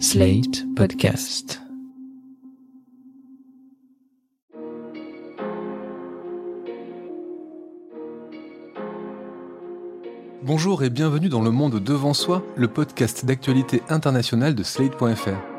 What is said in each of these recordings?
Slate Podcast. Bonjour et bienvenue dans Le Monde Devant Soi, le podcast d'actualité internationale de Slate.fr.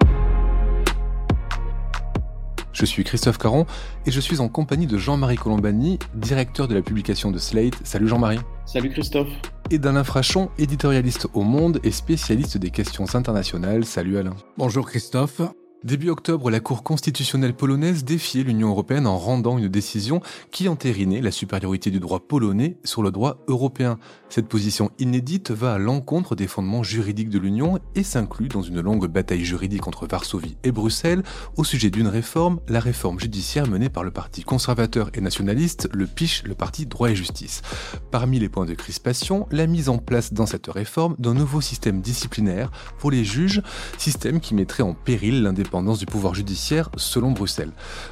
Je suis Christophe Caron et je suis en compagnie de Jean-Marie Colombani, directeur de la publication de Slate. Salut Jean-Marie. Salut Christophe. Et d'Alain Frachon, éditorialiste au Monde et spécialiste des questions internationales. Salut Alain. Bonjour Christophe. Début octobre, la Cour constitutionnelle polonaise défiait l'Union européenne en rendant une décision qui entérinait la supériorité du droit polonais sur le droit européen. Cette position inédite va à l'encontre des fondements juridiques de l'Union et s'inclut dans une longue bataille juridique entre Varsovie et Bruxelles au sujet d'une réforme, la réforme judiciaire menée par le parti conservateur et nationaliste, le PICH, le parti droit et justice. Parmi les points de crispation, la mise en place dans cette réforme d'un nouveau système disciplinaire pour les juges, système qui mettrait en péril l'indépendance du pouvoir judiciaire selon Bruxelles.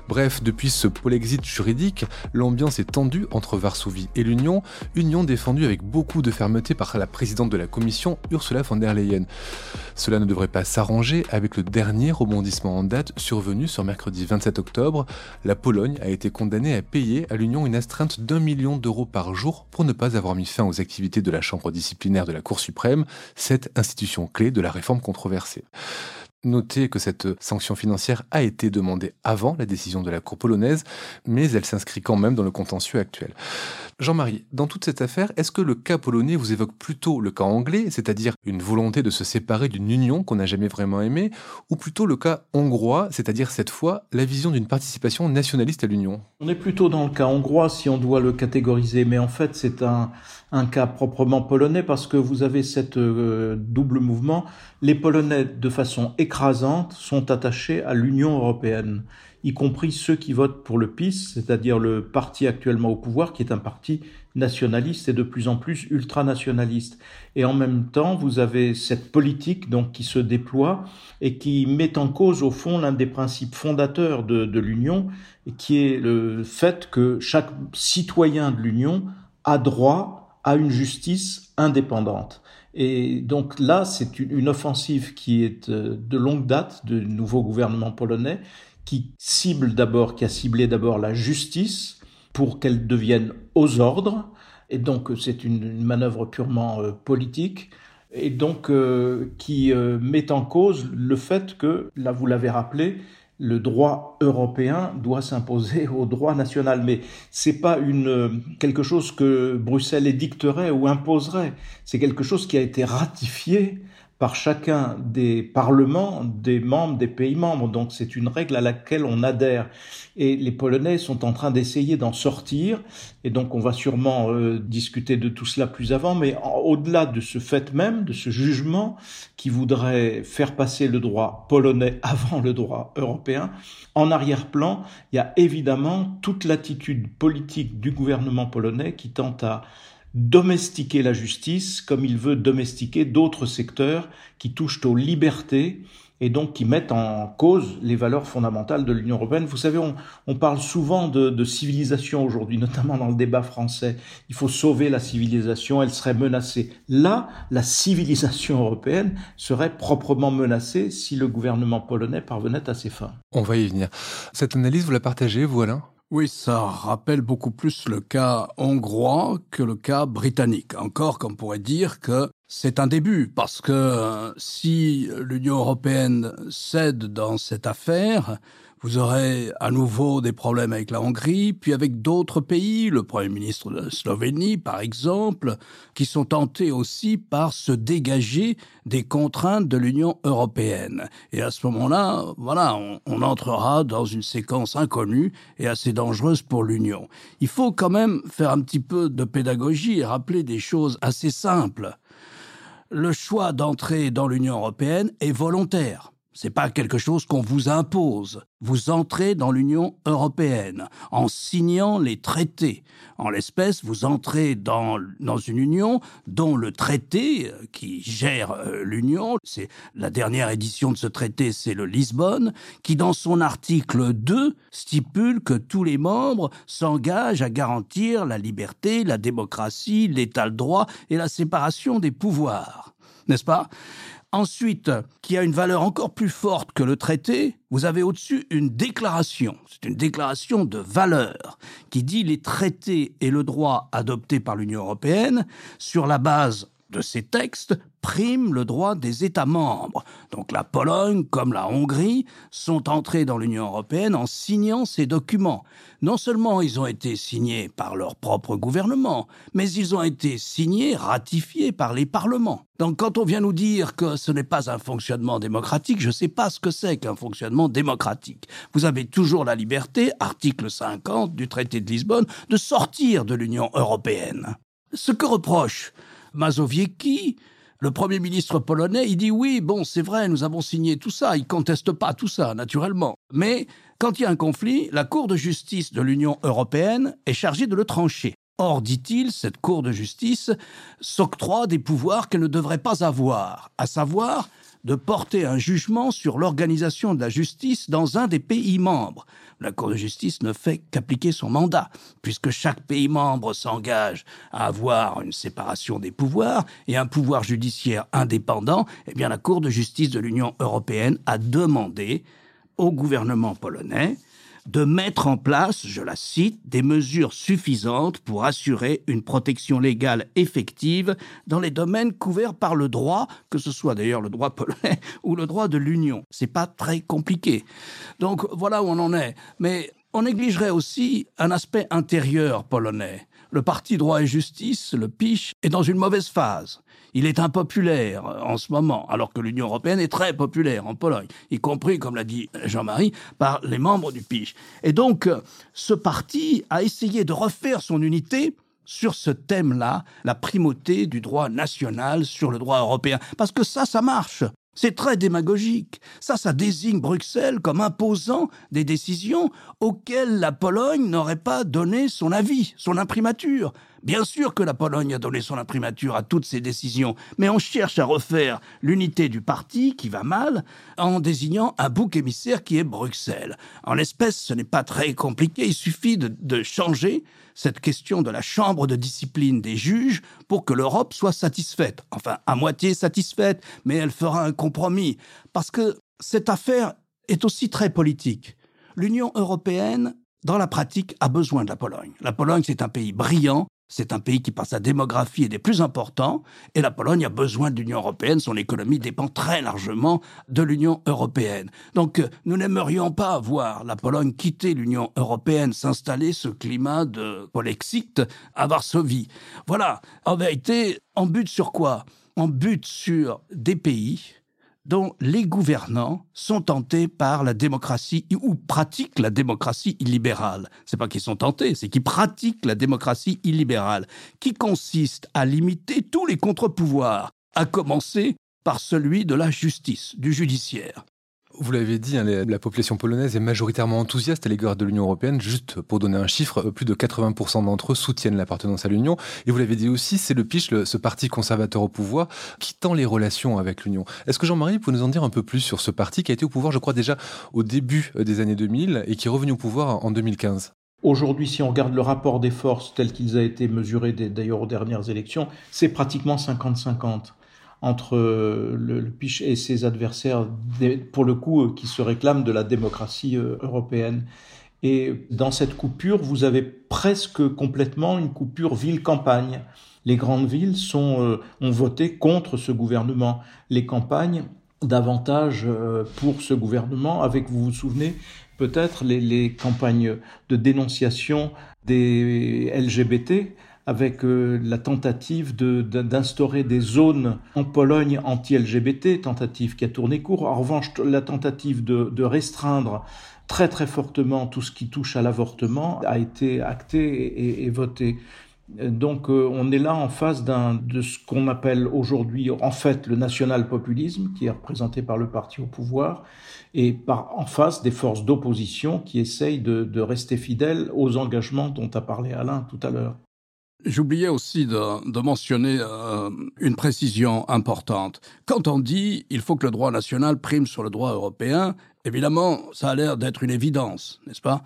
Bref, depuis ce polexit juridique, l'ambiance est tendue entre Varsovie et l'Union, union défendue avec beaucoup de fermeté par la présidente de la Commission, Ursula von der Leyen. Cela ne devrait pas s'arranger avec le dernier rebondissement en date survenu sur mercredi 27 octobre. La Pologne a été condamnée à payer à l'Union une astreinte d'un million d'euros par jour pour ne pas avoir mis fin aux activités de la Chambre disciplinaire de la Cour suprême, cette institution clé de la réforme controversée. Notez que cette sanction financière a été demandée avant la décision de la Cour polonaise, mais elle s'inscrit quand même dans le contentieux actuel. Jean-Marie, dans toute cette affaire, est-ce que le cas polonais vous évoque plutôt le cas anglais, c'est-à-dire une volonté de se séparer d'une union qu'on n'a jamais vraiment aimée, ou plutôt le cas hongrois, c'est-à-dire cette fois la vision d'une participation nationaliste à l'union? On est plutôt dans le cas hongrois si on doit le catégoriser, mais en fait c'est un, un cas proprement polonais parce que vous avez cette euh, double mouvement. Les Polonais, de façon écrasante, sont attachés à l'Union européenne y compris ceux qui votent pour le PIS, c'est-à-dire le parti actuellement au pouvoir, qui est un parti nationaliste et de plus en plus ultranationaliste. Et en même temps, vous avez cette politique donc qui se déploie et qui met en cause au fond l'un des principes fondateurs de, de l'Union, qui est le fait que chaque citoyen de l'Union a droit à une justice indépendante. Et donc là, c'est une offensive qui est euh, de longue date du nouveau gouvernement polonais, qui cible d'abord, qui a ciblé d'abord la justice pour qu'elle devienne aux ordres. Et donc c'est une, manœuvre purement euh, politique et donc euh, qui euh, met en cause le fait que, là vous l'avez rappelé, le droit européen doit s'imposer au droit national. Mais c'est pas une quelque chose que Bruxelles édicterait ou imposerait. C'est quelque chose qui a été ratifié par chacun des parlements des membres des pays membres. Donc c'est une règle à laquelle on adhère. Et les Polonais sont en train d'essayer d'en sortir. Et donc on va sûrement euh, discuter de tout cela plus avant. Mais au-delà de ce fait même, de ce jugement qui voudrait faire passer le droit polonais avant le droit européen, en arrière-plan, il y a évidemment toute l'attitude politique du gouvernement polonais qui tente à domestiquer la justice comme il veut domestiquer d'autres secteurs qui touchent aux libertés et donc qui mettent en cause les valeurs fondamentales de l'Union européenne. Vous savez, on, on parle souvent de, de civilisation aujourd'hui, notamment dans le débat français. Il faut sauver la civilisation, elle serait menacée. Là, la civilisation européenne serait proprement menacée si le gouvernement polonais parvenait à ses fins. On va y venir. Cette analyse, vous la partagez, vous, Alain? Oui, ça rappelle beaucoup plus le cas hongrois que le cas britannique. Encore qu'on pourrait dire que c'est un début, parce que si l'Union européenne cède dans cette affaire, vous aurez à nouveau des problèmes avec la Hongrie, puis avec d'autres pays, le Premier ministre de Slovénie par exemple, qui sont tentés aussi par se dégager des contraintes de l'Union européenne. Et à ce moment-là, voilà, on, on, entrera dans une séquence inconnue et assez dangereuse pour l'Union. Il faut quand même faire un petit peu de pédagogie et rappeler des choses assez simples. Le choix d'entrer dans l'Union européenne est volontaire. C'est pas quelque chose qu'on vous impose. Vous entrez dans l'Union européenne en signant les traités. En l'espèce, vous entrez dans, dans une union dont le traité euh, qui gère euh, l'union, c'est la dernière édition de ce traité, c'est le Lisbonne, qui dans son article 2 stipule que tous les membres s'engagent à garantir la liberté, la démocratie, l'état de droit et la séparation des pouvoirs. N'est-ce pas? Ensuite, qui a une valeur encore plus forte que le traité, vous avez au-dessus une déclaration. C'est une déclaration de valeur qui dit les traités et le droit adoptés par l'Union européenne sur la base de ces textes prime le droit des États membres. Donc la Pologne, comme la Hongrie, sont entrés dans l'Union européenne en signant ces documents. Non seulement ils ont été signés par leur propre gouvernement, mais ils ont été signés, ratifiés par les parlements. Donc quand on vient nous dire que ce n'est pas un fonctionnement démocratique, je ne sais pas ce que c'est qu'un fonctionnement démocratique. Vous avez toujours la liberté, article 50 du traité de Lisbonne, de sortir de l'Union européenne. Ce que reproche Mazowiecki, le Premier ministre polonais, il dit oui, bon, c'est vrai, nous avons signé tout ça, il conteste pas tout ça, naturellement. Mais quand il y a un conflit, la Cour de justice de l'Union européenne est chargée de le trancher. Or, dit-il, cette Cour de justice s'octroie des pouvoirs qu'elle ne devrait pas avoir, à savoir de porter un jugement sur l'organisation de la justice dans un des pays membres. La Cour de justice ne fait qu'appliquer son mandat, puisque chaque pays membre s'engage à avoir une séparation des pouvoirs et un pouvoir judiciaire indépendant, eh bien la Cour de justice de l'Union européenne a demandé au gouvernement polonais de mettre en place, je la cite, des mesures suffisantes pour assurer une protection légale effective dans les domaines couverts par le droit, que ce soit d'ailleurs le droit polonais ou le droit de l'Union. C'est pas très compliqué. Donc voilà où on en est. Mais on négligerait aussi un aspect intérieur polonais. Le parti droit et justice, le PICH, est dans une mauvaise phase. Il est impopulaire euh, en ce moment, alors que l'Union européenne est très populaire en Pologne, y compris, comme l'a dit Jean-Marie, par les membres du PICH. Et donc, euh, ce parti a essayé de refaire son unité sur ce thème-là, la primauté du droit national sur le droit européen. Parce que ça, ça marche. C'est très démagogique. Ça, ça désigne Bruxelles comme imposant des décisions auxquelles la Pologne n'aurait pas donné son avis, son imprimature. Bien sûr que la Pologne a donné son imprimature à toutes ces décisions, mais on cherche à refaire l'unité du parti qui va mal en désignant un bouc émissaire qui est Bruxelles. En l'espèce, ce n'est pas très compliqué, il suffit de, de changer cette question de la chambre de discipline des juges pour que l'Europe soit satisfaite. Enfin, à moitié satisfaite, mais elle fera un compromis. Parce que cette affaire est aussi très politique. L'Union européenne, dans la pratique, a besoin de la Pologne. La Pologne, c'est un pays brillant, c'est un pays qui, par sa démographie, est des plus importants, et la Pologne a besoin de l'Union européenne. Son économie dépend très largement de l'Union européenne. Donc, euh, nous n'aimerions pas voir la Pologne quitter l'Union européenne, s'installer ce climat de Polexit à Varsovie. Voilà. En vérité, on bute sur quoi? On bute sur des pays dont les gouvernants sont tentés par la démocratie ou pratiquent la démocratie illibérale. C'est pas qu'ils sont tentés, c'est qu'ils pratiquent la démocratie illibérale, qui consiste à limiter tous les contre-pouvoirs, à commencer par celui de la justice, du judiciaire. Vous l'avez dit, hein, la population polonaise est majoritairement enthousiaste à l'égard de l'Union européenne. Juste pour donner un chiffre, plus de 80% d'entre eux soutiennent l'appartenance à l'Union. Et vous l'avez dit aussi, c'est le PICH, ce parti conservateur au pouvoir, qui tend les relations avec l'Union. Est-ce que Jean-Marie peut nous en dire un peu plus sur ce parti qui a été au pouvoir, je crois, déjà au début euh, des années 2000 et qui est revenu au pouvoir en 2015 Aujourd'hui, si on regarde le rapport des forces tel qu'il a été mesuré d'ailleurs aux dernières élections, c'est pratiquement 50-50 entre le, le Piche et ses adversaires, pour le coup, qui se réclament de la démocratie euh, européenne. Et dans cette coupure, vous avez presque complètement une coupure ville-campagne. Les grandes villes euh, ont voté contre ce gouvernement. Les campagnes, davantage euh, pour ce gouvernement, avec, vous vous souvenez, peut-être les campagnes de dénonciation des LGBT avec euh, la tentative d'instaurer des zones en Pologne anti-LGBT, tentative qui a tourné court. En revanche, la tentative de, de, restreindre très très fortement tout ce qui touche à l'avortement a été actée et, et votée. Donc euh, on est là en face de ce qu'on appelle aujourd'hui en fait le national-populisme, qui est représenté par le parti au pouvoir, et par, en face des forces d'opposition qui essayent de, de rester fidèles aux engagements dont a parlé Alain tout à l'heure. J'oubliais aussi de, mentionner euh, une précision importante. Quand on dit il faut que le droit national prime sur le droit européen, évidemment, ça a l'air d'être une évidence, n'est-ce pas?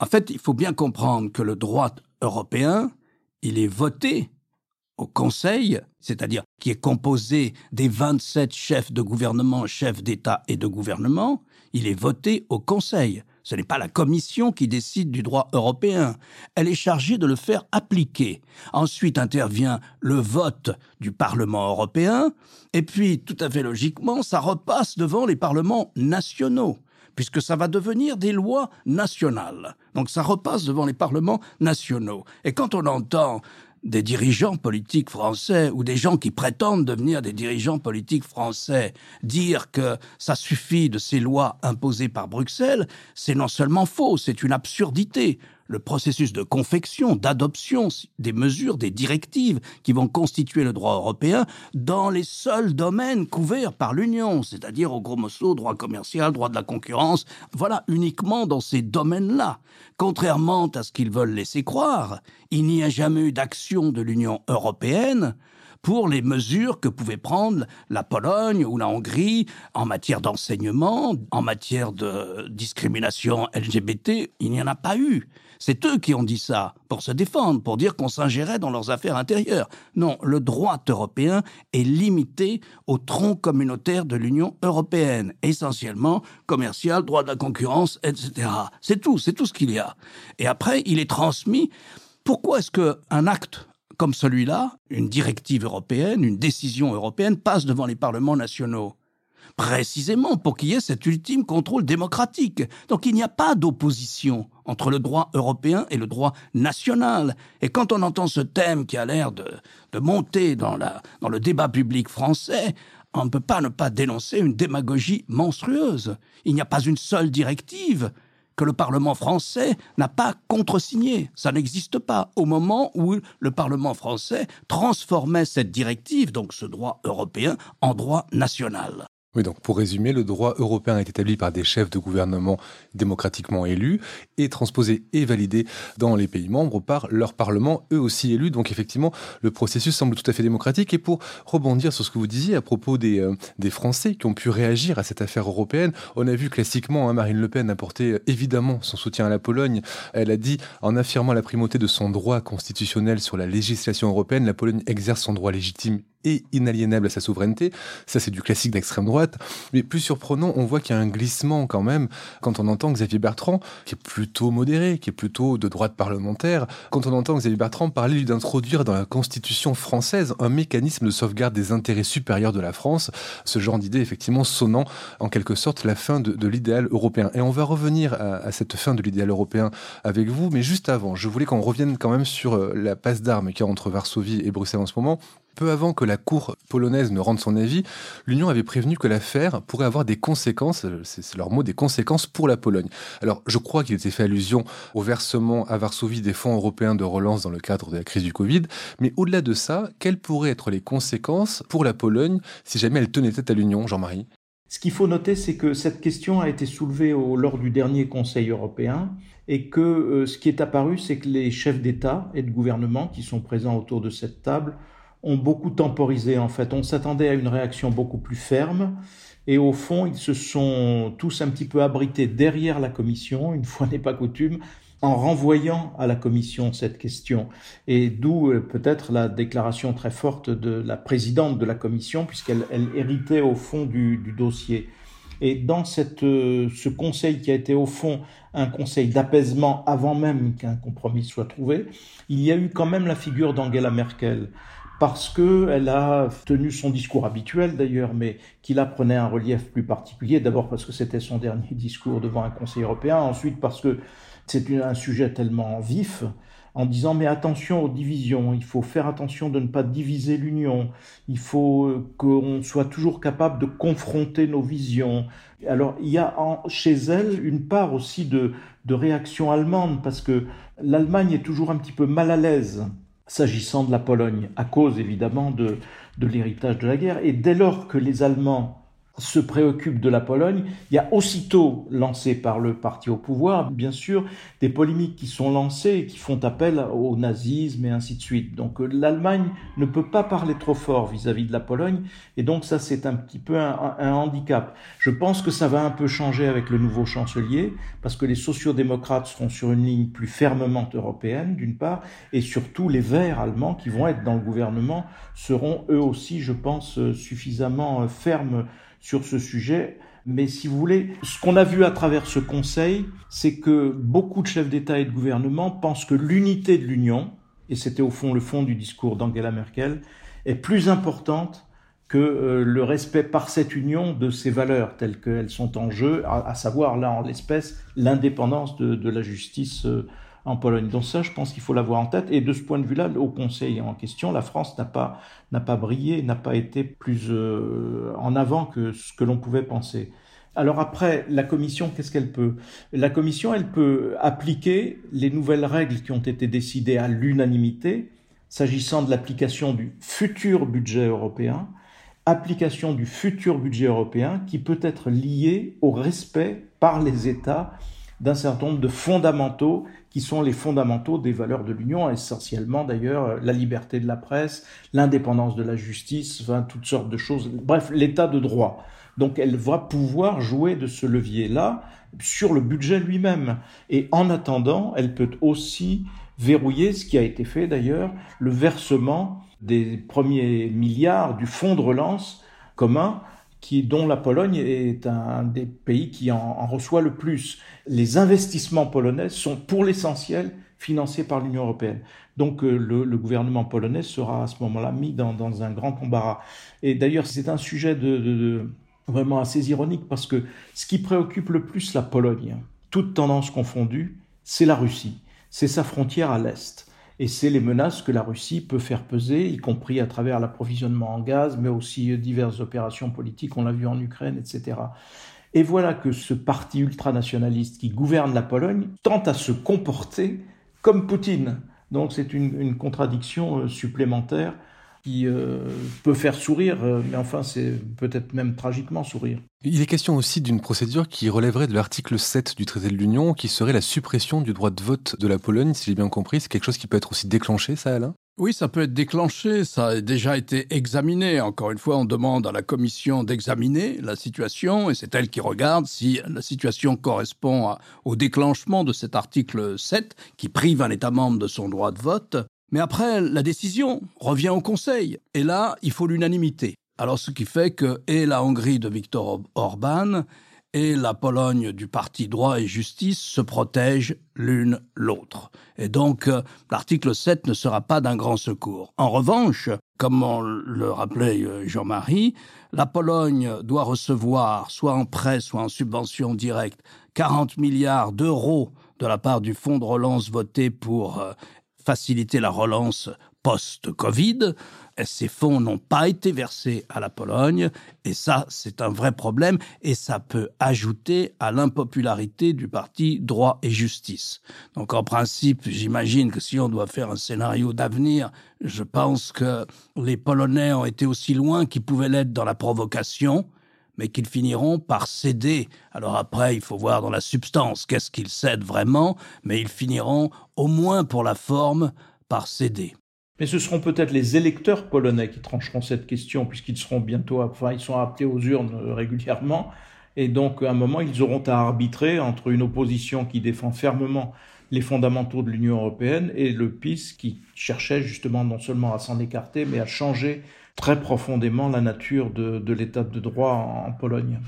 En fait, il faut bien comprendre que le droit européen, il est voté au Conseil, c'est-à-dire qui est composé des 27 chefs de gouvernement, chefs d'État et de gouvernement, il est voté au Conseil. Ce n'est pas la Commission qui décide du droit européen. Elle est chargée de le faire appliquer. Ensuite intervient le vote du Parlement européen, et puis, tout à fait logiquement, ça repasse devant les parlements nationaux puisque ça va devenir des lois nationales. Donc ça repasse devant les parlements nationaux. Et quand on entend des dirigeants politiques français ou des gens qui prétendent devenir des dirigeants politiques français. Dire que ça suffit de ces lois imposées par Bruxelles, c'est non seulement faux, c'est une absurdité le processus de confection, d'adoption des mesures, des directives qui vont constituer le droit européen dans les seuls domaines couverts par l'Union, c'est-à-dire au gros morceau droit commercial, droit de la concurrence, voilà, uniquement dans ces domaines-là. Contrairement à ce qu'ils veulent laisser croire, il n'y a jamais eu d'action de l'Union européenne pour les mesures que pouvait prendre la Pologne ou la Hongrie en matière d'enseignement, en matière de discrimination LGBT. Il n'y en a pas eu. C'est eux qui ont dit ça, pour se défendre, pour dire qu'on s'ingérait dans leurs affaires intérieures. Non, le droit européen est limité au tronc communautaire de l'Union européenne, essentiellement commercial, droit de la concurrence, etc. C'est tout, c'est tout ce qu'il y a. Et après, il est transmis. Pourquoi est-ce qu'un acte comme celui-là, une directive européenne, une décision européenne, passe devant les parlements nationaux? Précisément pour qu'il y ait cet ultime contrôle démocratique. Donc il n'y a pas d'opposition entre le droit européen et le droit national. Et quand on entend ce thème qui a l'air de, monter dans, la, dans le débat public français, on ne peut pas ne pas dénoncer une démagogie monstrueuse. Il n'y a pas une seule directive que le Parlement français n'a pas contresigné. Ça n'existe pas au moment où le Parlement français transformait cette directive, donc ce droit européen, en droit national. Oui, donc pour résumer, le droit européen est établi par des chefs de gouvernement démocratiquement élus et transposé et validé dans les pays membres par leurs parlements, eux aussi élus. Donc effectivement, le processus semble tout à fait démocratique. Et pour rebondir sur ce que vous disiez à propos des, euh, Français qui ont pu réagir à cette affaire européenne, on a vu classiquement hein, Marine Le Pen apporter euh, évidemment son soutien à la Pologne. Elle a dit, en affirmant la primauté de son droit constitutionnel sur la législation européenne, la Pologne exerce son droit légitime et inaliénable à sa souveraineté. Ça, c'est du classique d'extrême droite. Mais plus surprenant, on voit qu'il y a un glissement quand même quand on entend Xavier Bertrand, qui est plutôt modéré, qui est plutôt de droite parlementaire, quand on entend Xavier Bertrand parler d'introduire dans la Constitution française un mécanisme de sauvegarde des intérêts supérieurs de la France, ce genre d'idée effectivement sonnant en quelque sorte la fin de, l'idéal européen. Et on va revenir à, à cette fin de l'idéal européen avec vous, mais juste avant, je voulais qu'on revienne quand même sur euh, la passe d'armes qu'il y a entre Varsovie et Bruxelles en ce moment. Peu avant que la Cour polonaise ne rende son avis, l'Union avait prévenu que l'affaire pourrait avoir des conséquences, c'est leur mot, des conséquences pour la Pologne. Alors, je crois qu'il était fait allusion au versement à Varsovie des fonds européens de relance dans le cadre de la crise du Covid, mais au-delà de ça, quelles pourraient être les conséquences pour la Pologne si jamais elle tenait tête à l'Union, Jean-Marie? Ce qu'il faut noter, c'est que cette question a été soulevée lors du dernier Conseil européen et que euh, ce qui est apparu, c'est que les chefs d'État et de gouvernement qui sont présents autour de cette table ont beaucoup temporisé en fait. On s'attendait à une réaction beaucoup plus ferme et au fond, ils se sont tous un petit peu abrités derrière la commission, une fois n'est pas coutume, en renvoyant à la commission cette question. Et d'où euh, peut-être la déclaration très forte de la présidente de la commission, puisqu'elle héritait au fond du, dossier. Et dans euh, ce conseil qui a été au fond un conseil d'apaisement avant même qu'un compromis soit trouvé, il y a eu quand même la figure d'Angela Merkel parce qu'elle a tenu son discours habituel d'ailleurs, mais qui là prenait un relief plus particulier. D'abord parce que c'était son dernier discours devant un Conseil européen, ensuite parce que c'est un sujet tellement vif, en disant mais attention aux divisions, il faut faire attention de ne pas diviser l'Union, il faut euh, qu'on soit toujours capable de confronter nos visions. Alors il y a chez elle une part aussi de, de réaction allemande, parce que l'Allemagne est toujours un petit peu mal à l'aise s'agissant de la Pologne, à cause évidemment de, de l'héritage de la guerre. Et dès lors que les Allemands se préoccupe de la Pologne. Il y a aussitôt lancé par le parti au pouvoir, bien sûr, des polémiques qui sont lancées et qui font appel au nazisme et ainsi de suite. Donc euh, l'Allemagne ne peut pas parler trop fort vis-à-vis de la Pologne et donc ça c'est un petit peu un, un, handicap. Je pense que ça va un peu changer avec le nouveau chancelier parce que les sociodémocrates seront sur une ligne plus fermement européenne d'une part et surtout les Verts allemands qui vont être dans le gouvernement seront eux aussi, je pense, euh, suffisamment euh, fermes sur ce sujet. Mais si vous voulez, ce qu'on a vu à travers ce Conseil, c'est que beaucoup de chefs d'État et de gouvernement pensent que l'unité de l'Union, et c'était au fond le fond du discours d'Angela Merkel, est plus importante que euh, le respect par cette union de ses valeurs telles qu'elles sont en jeu, à, savoir là en l'espèce l'indépendance de, de, la justice euh, en Pologne. Donc ça, je pense qu'il faut l'avoir en tête. Et de ce point de vue-là, au Conseil en question, la France n'a pas pas brillé, n'a pas été plus euh, en avant que ce que l'on pouvait penser. Alors après, la Commission, qu'est-ce qu'elle peut? La Commission, elle peut appliquer les nouvelles règles qui ont été décidées à l'unanimité, s'agissant de l'application du futur budget européen, application du futur budget européen qui peut être lié au respect par les États d'un certain nombre de fondamentaux qui sont les fondamentaux des valeurs de l'Union, essentiellement d'ailleurs la liberté de la presse, l'indépendance de la justice, enfin, toutes sortes de choses, bref, l'état de droit. Donc elle va pouvoir jouer de ce levier-là sur le budget lui-même. Et en attendant, elle peut aussi verrouiller, ce qui a été fait d'ailleurs, le versement des premiers milliards du fonds de relance commun qui, dont la Pologne est un des pays qui en, reçoit le plus. Les investissements polonais sont pour l'essentiel financés par l'Union européenne. Donc euh, le, gouvernement polonais sera à ce moment-là mis dans, un grand embarras. Et d'ailleurs, c'est un sujet de, de, vraiment assez ironique parce que ce qui préoccupe le plus la Pologne, toute tendance confondue, c'est la Russie. C'est sa frontière à l'Est et c'est les menaces que la Russie peut faire peser, y compris à travers l'approvisionnement en gaz, mais aussi diverses opérations politiques, on l'a vu en Ukraine, etc. Et voilà que ce parti ultranationaliste qui gouverne la Pologne tente à se comporter comme Poutine. Donc c'est une, contradiction euh, supplémentaire qui euh, peut faire sourire, euh, mais enfin c'est peut-être même tragiquement sourire. Il est question aussi d'une procédure qui relèverait de l'article 7 du traité de l'Union, qui serait la suppression du droit de vote de la Pologne, si j'ai bien compris. C'est quelque chose qui peut être aussi déclenché, ça, Alain? Oui, ça peut être déclenché, ça a déjà été examiné. Encore une fois, on demande à la Commission d'examiner la situation et c'est elle qui regarde si la situation correspond au déclenchement de cet article 7 qui prive un État membre de son droit de vote. Mais après, la décision revient au Conseil. Et là, il faut l'unanimité. Alors, ce qui fait que et la Hongrie de Viktor Orban et la Pologne du parti droit et justice se protègent l'une l'autre. Et donc, euh, l'article 7 ne sera pas d'un grand secours. En revanche, comme on le rappelait euh, Jean-Marie, la Pologne doit recevoir, soit en prêt, soit en subvention directe, 40 milliards d'euros de la part du fonds de relance voté pour euh, faciliter la relance post-Covid. Ces fonds n'ont pas été versés à la Pologne et ça, c'est un vrai problème et ça peut ajouter à l'impopularité du parti droit et justice. Donc en principe, j'imagine que si on doit faire un scénario d'avenir, je pense que les Polonais ont été aussi loin qu'ils pouvaient l'être dans la provocation mais qu'ils finiront par céder. Alors après, il faut voir dans la substance qu'est-ce qu'ils cèdent vraiment, mais ils finiront, au moins pour la forme, par céder. Mais ce seront peut-être les électeurs polonais qui trancheront cette question, puisqu'ils seront bientôt, enfin, ils sont appelés aux urnes régulièrement, et donc à un moment, ils auront à arbitrer entre une opposition qui défend fermement les fondamentaux de l'Union européenne et le PIS qui cherchait justement non seulement à s'en écarter, mais à changer très profondément la nature de, l'état de droit en, en Pologne.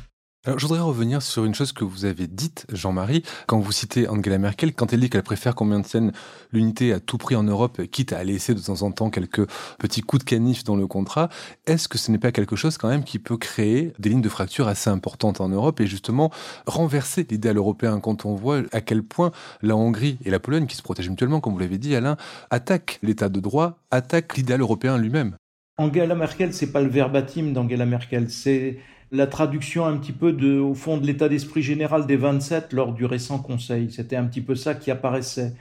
Alors, je voudrais revenir sur une chose que vous avez dite, Jean-Marie, quand vous citez Angela Merkel, quand elle dit qu'elle préfère qu'on maintienne l'unité à tout prix en Europe, quitte à laisser de temps en temps quelques petits coups de canif dans le contrat. Est-ce que ce n'est pas quelque chose quand même qui peut créer des lignes de fracture assez importantes en Europe et justement renverser l'idéal européen quand on voit à quel point la Hongrie et la Pologne, qui se protègent mutuellement, comme vous l'avez dit, Alain, attaquent l'état de droit, attaquent l'idéal européen lui-même? Angela Merkel, c'est pas le verbatim d'Angela Merkel, c'est la traduction un petit peu de, au fond de l'état d'esprit général des 27 lors du récent Conseil. C'était un petit peu ça qui apparaissait.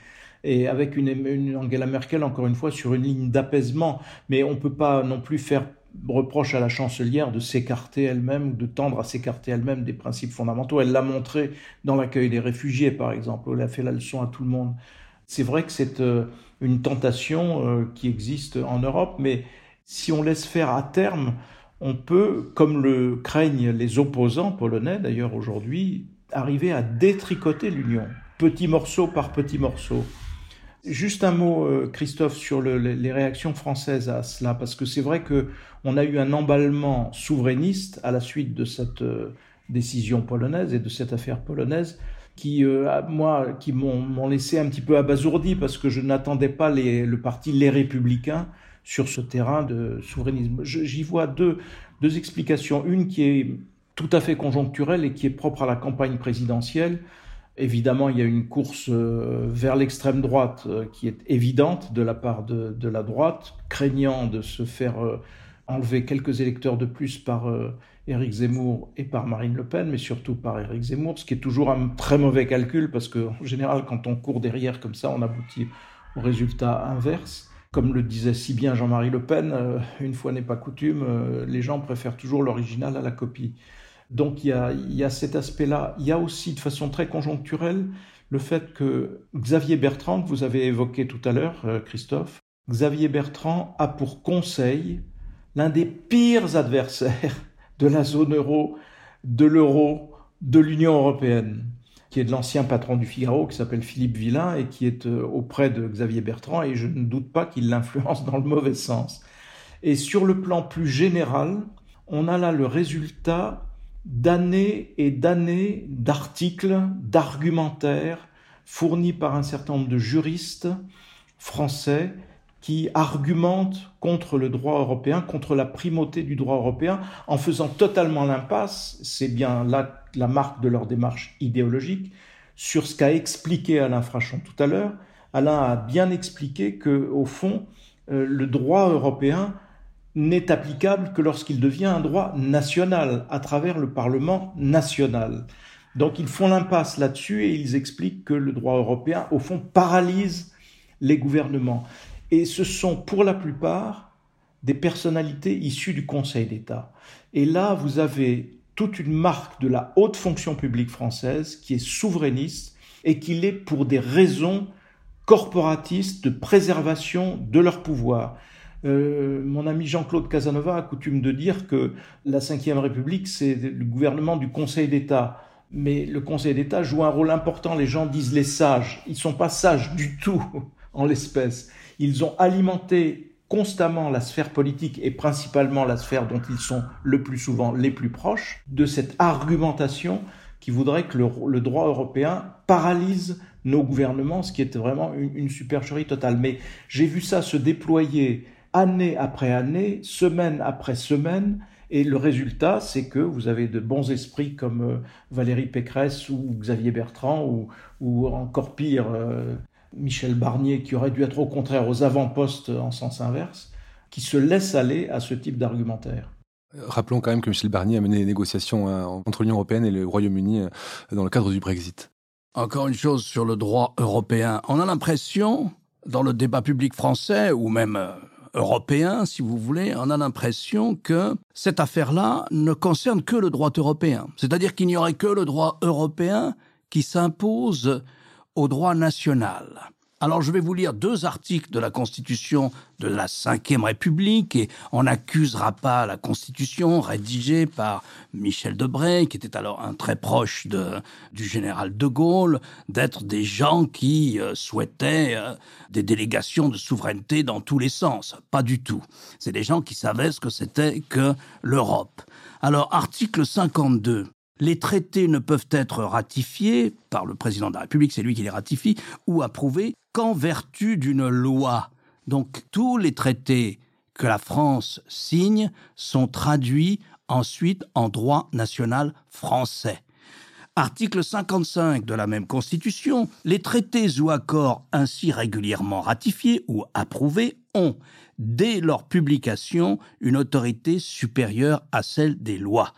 Et avec une, Angela Merkel, encore une fois, sur une ligne d'apaisement. Mais on ne peut pas non plus faire reproche à la chancelière de s'écarter elle-même, de tendre à s'écarter elle-même des principes fondamentaux. Elle l'a montré dans l'accueil des réfugiés, par exemple. Elle a fait la leçon à tout le monde. C'est vrai que c'est euh, une tentation euh, qui existe en Europe, mais si on laisse faire à terme, on peut, comme le craignent les opposants polonais d'ailleurs aujourd'hui, arriver à détricoter l'Union, petit morceau par petit morceau. Juste un mot, euh, Christophe, sur les réactions françaises à cela, parce que c'est vrai que on a eu un emballement souverainiste à la suite de cette euh, décision polonaise et de cette affaire polonaise qui, euh, moi, qui m'ont laissé un petit peu abasourdi parce que je n'attendais pas le parti Les Républicains sur ce terrain de souverainisme. J'y vois deux, deux explications. Une qui est tout à fait conjoncturelle et qui est propre à la campagne présidentielle. Évidemment, il y a une course euh, vers l'extrême droite euh, qui est évidente de la part de, la droite, craignant de se faire euh, enlever quelques électeurs de plus par Éric Zemmour et par Marine Le Pen, mais surtout par Éric Zemmour, ce qui est toujours un très mauvais calcul parce qu'en général, quand on court derrière comme ça, on aboutit au résultat inverse. Comme le disait si bien Jean-Marie Le Pen, une fois n'est pas coutume, les gens préfèrent toujours l'original à la copie. Donc il y a, cet aspect-là. Il y a aussi de façon très conjoncturelle le fait que Xavier Bertrand, que vous avez évoqué tout à l'heure, euh, Christophe, Xavier Bertrand a pour conseil l'un des pires adversaires de la zone euro, de l'euro, de l'Union européenne, qui est de l'ancien patron du Figaro, qui s'appelle Philippe Villain, et qui est euh, auprès de Xavier Bertrand, et je ne doute pas qu'il l'influence dans le mauvais sens. Et sur le plan plus général, on a là le résultat d'années et d'années d'articles, d'argumentaires fournis par un certain nombre de juristes français qui argumentent contre le droit européen, contre la primauté du droit européen, en faisant totalement l'impasse, c'est bien là la marque de leur démarche idéologique, sur ce qu'a expliqué Alain Frachon tout à l'heure. Alain a bien expliqué que, au fond, euh, le droit européen n'est applicable que lorsqu'il devient un droit national à travers le Parlement national. Donc ils font l'impasse là-dessus et ils expliquent que le droit européen, au fond, paralyse les gouvernements. Et ce sont pour la plupart des personnalités issues du Conseil d'État. Et là, vous avez toute une marque de la haute fonction publique française qui est souverainiste et qui l'est pour des raisons corporatistes de préservation de leur pouvoir. Euh, mon ami Jean-Claude Casanova a coutume de dire que la Ve République, c'est le gouvernement du Conseil d'État. Mais le Conseil d'État joue un rôle important. Les gens disent les sages. Ils ne sont pas sages du tout en l'espèce. Ils ont alimenté constamment la sphère politique et principalement la sphère dont ils sont le plus souvent les plus proches de cette argumentation qui voudrait que le, droit européen paralyse nos gouvernements, ce qui est vraiment une, une supercherie totale. Mais j'ai vu ça se déployer année après année, semaine après semaine, et le résultat, c'est que vous avez de bons esprits comme euh, Valérie Pécresse ou Xavier Bertrand ou, encore pire, euh, Michel Barnier, qui aurait dû être au contraire aux avant-postes en sens inverse, qui se laissent aller à ce type d'argumentaire. Rappelons quand même que Michel Barnier a mené des négociations hein, entre l'Union européenne et le Royaume-Uni euh, dans le cadre du Brexit. Encore une chose sur le droit européen. On a l'impression, dans le débat public français, ou même européen, si vous voulez, on a l'impression que cette affaire-là ne concerne que le droit européen. C'est-à-dire qu'il n'y aurait que le droit européen qui s'impose au droit national. Alors je vais vous lire deux articles de la Constitution de la Ve République et on n'accusera pas la Constitution rédigée par Michel Debray, qui était alors un très proche du général de Gaulle, d'être des gens qui euh, souhaitaient euh, des délégations de souveraineté dans tous les sens. Pas du tout. C'est des gens qui savaient ce que c'était que l'Europe. Alors article 52 les traités ne peuvent être ratifiés par le président de la République, c'est lui qui les ratifie, ou approuvés qu'en vertu d'une loi. Donc tous les traités que la France signe sont traduits ensuite en droit national français. Article 55 de la même Constitution, les traités ou accords ainsi régulièrement ratifiés ou approuvés ont, dès leur publication, une autorité supérieure à celle des lois.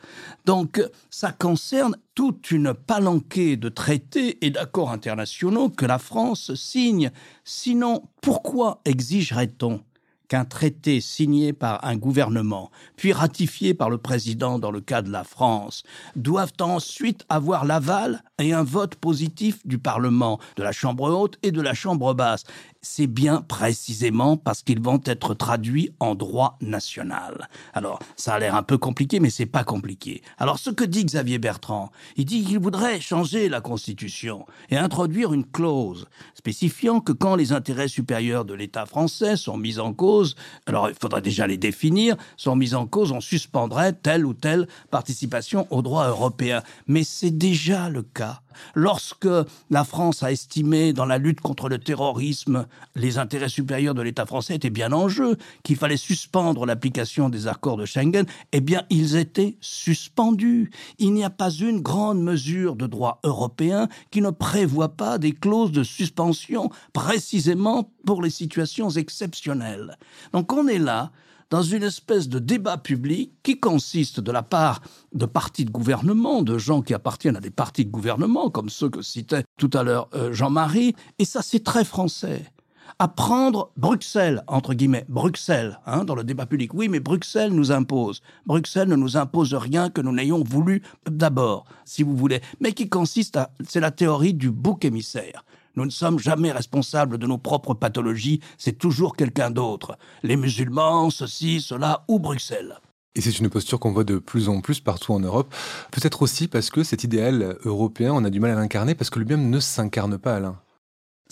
Donc, ça concerne toute une palanquée de traités et d'accords internationaux que la France signe. Sinon, pourquoi exigerait-on qu'un traité signé par un gouvernement, puis ratifié par le président dans le cas de la France, doivent ensuite avoir l'aval et un vote positif du Parlement, de la Chambre haute et de la Chambre basse? C'est bien précisément parce qu'ils vont être traduits en droit national. Alors, ça a l'air un peu compliqué, mais c'est pas compliqué. Alors, ce que dit Xavier Bertrand, il dit qu'il voudrait changer la Constitution et introduire une clause spécifiant que quand les intérêts supérieurs de l'État français sont mis en cause, alors il faudrait déjà les définir, sont mis en cause, on suspendrait telle ou telle participation au droit européen. Mais c'est déjà le cas. Lorsque la France a estimé dans la lutte contre le terrorisme les intérêts supérieurs de l'État français étaient bien en jeu, qu'il fallait suspendre l'application des accords de Schengen, eh bien ils étaient suspendus. Il n'y a pas une grande mesure de droit européen qui ne prévoit pas des clauses de suspension précisément pour les situations exceptionnelles. Donc on est là dans une espèce de débat public qui consiste de la part de partis de gouvernement, de gens qui appartiennent à des partis de gouvernement, comme ceux que citait tout à l'heure euh, Jean-Marie, et ça c'est très français à prendre Bruxelles, entre guillemets, Bruxelles, hein, dans le débat public. Oui, mais Bruxelles nous impose. Bruxelles ne nous impose rien que nous n'ayons voulu d'abord, si vous voulez, mais qui consiste à, c'est la théorie du bouc émissaire. Nous ne sommes jamais responsables de nos propres pathologies, c'est toujours quelqu'un d'autre. Les musulmans, ceci, cela, ou Bruxelles. Et c'est une posture qu'on voit de plus en plus partout en Europe. Peut-être aussi parce que cet idéal européen, on a du mal à l'incarner parce que bien ne s'incarne pas, Alain.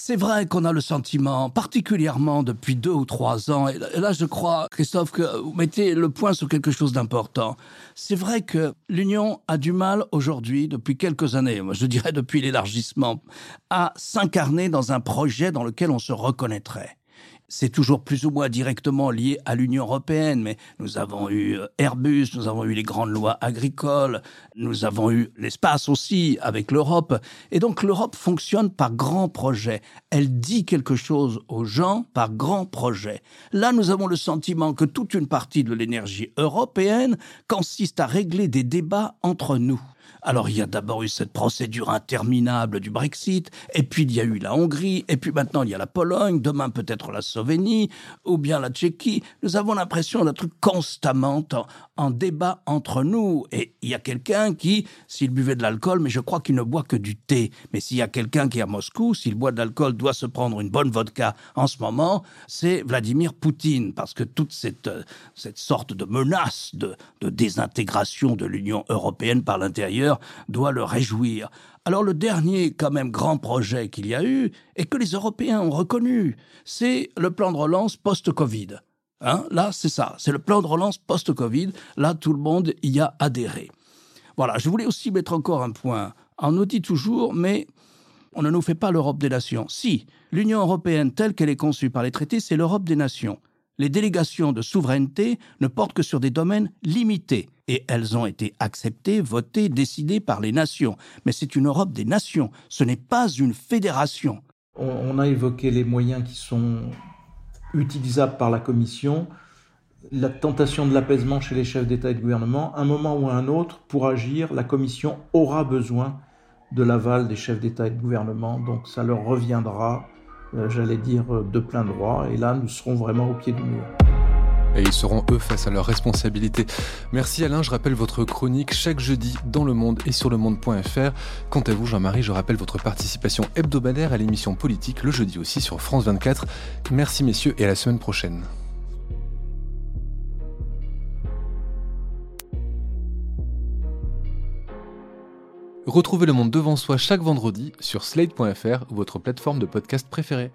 C'est vrai qu'on a le sentiment, particulièrement depuis deux ou trois ans, et là je crois, Christophe, que vous mettez le point sur quelque chose d'important. C'est vrai que l'Union a du mal aujourd'hui, depuis quelques années, je dirais depuis l'élargissement, à s'incarner dans un projet dans lequel on se reconnaîtrait c'est toujours plus ou moins directement lié à l'Union européenne, mais nous avons eu euh, Airbus, nous avons eu les grandes lois agricoles, nous avons eu l'espace aussi avec l'Europe. Et donc l'Europe fonctionne par grands projets. Elle dit quelque chose aux gens par grands projets. Là, nous avons le sentiment que toute une partie de l'énergie européenne consiste à régler des débats entre nous. Alors il y a d'abord eu cette procédure interminable du Brexit, et puis il y a eu la Hongrie, et puis maintenant il y a la Pologne, demain peut-être la Slovénie, ou bien la Tchéquie. Nous avons l'impression d'être constamment en, débat entre nous. Et il y a quelqu'un qui, s'il buvait de l'alcool, mais je crois qu'il ne boit que du thé. Mais s'il y a quelqu'un qui est à Moscou, s'il boit de l'alcool, doit se prendre une bonne vodka en ce moment, c'est Vladimir Poutine, parce que toute cette, cette sorte de menace de désintégration de l'Union européenne par l'intérieur doit le réjouir. Alors le dernier quand même grand projet qu'il y a eu, et que les Européens ont reconnu, c'est le plan de relance post-Covid. Hein là, c'est ça, c'est le plan de relance post-Covid. Là, tout le monde y a adhéré. Voilà, je voulais aussi mettre encore un point. On nous dit toujours, mais on ne nous fait pas l'Europe des nations. Si, l'Union européenne telle qu'elle est conçue par les traités, c'est l'Europe des nations les délégations de souveraineté ne portent que sur des domaines limités, et elles ont été acceptées, votées, décidées par les nations. Mais c'est une Europe des nations, ce n'est pas une fédération. On a évoqué les moyens qui sont utilisables par la Commission, la tentation de l'apaisement chez les chefs d'État et de gouvernement. Un moment ou un autre, pour agir, la Commission aura besoin de l'aval des chefs d'État et de gouvernement, donc ça leur reviendra euh, j'allais dire, euh, de plein droit. Et là, nous serons vraiment au pied du mur. Et ils seront eux face à leurs responsabilités. Merci Alain, je rappelle votre chronique chaque jeudi dans Le Monde et sur le monde.fr. Quant à vous Jean-Marie, je rappelle votre participation hebdomadaire à l'émission politique le jeudi aussi sur France 24. Merci messieurs et à la semaine prochaine. Retrouvez le monde devant soi chaque vendredi sur slate.fr, votre plateforme de podcast préférée.